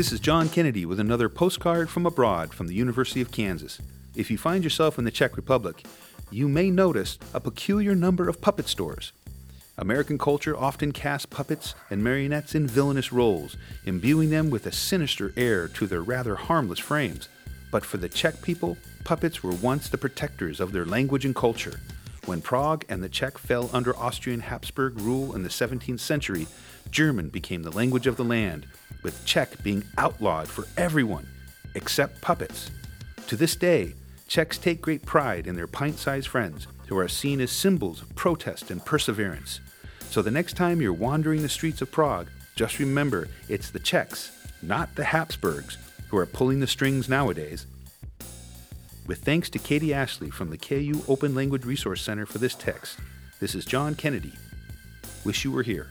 This is John Kennedy with another postcard from abroad from the University of Kansas. If you find yourself in the Czech Republic, you may notice a peculiar number of puppet stores. American culture often casts puppets and marionettes in villainous roles, imbuing them with a sinister air to their rather harmless frames. But for the Czech people, puppets were once the protectors of their language and culture. When Prague and the Czech fell under Austrian Habsburg rule in the 17th century, German became the language of the land, with Czech being outlawed for everyone except puppets. To this day, Czechs take great pride in their pint sized friends, who are seen as symbols of protest and perseverance. So the next time you're wandering the streets of Prague, just remember it's the Czechs, not the Habsburgs, who are pulling the strings nowadays. With thanks to Katie Ashley from the KU Open Language Resource Center for this text, this is John Kennedy. Wish you were here.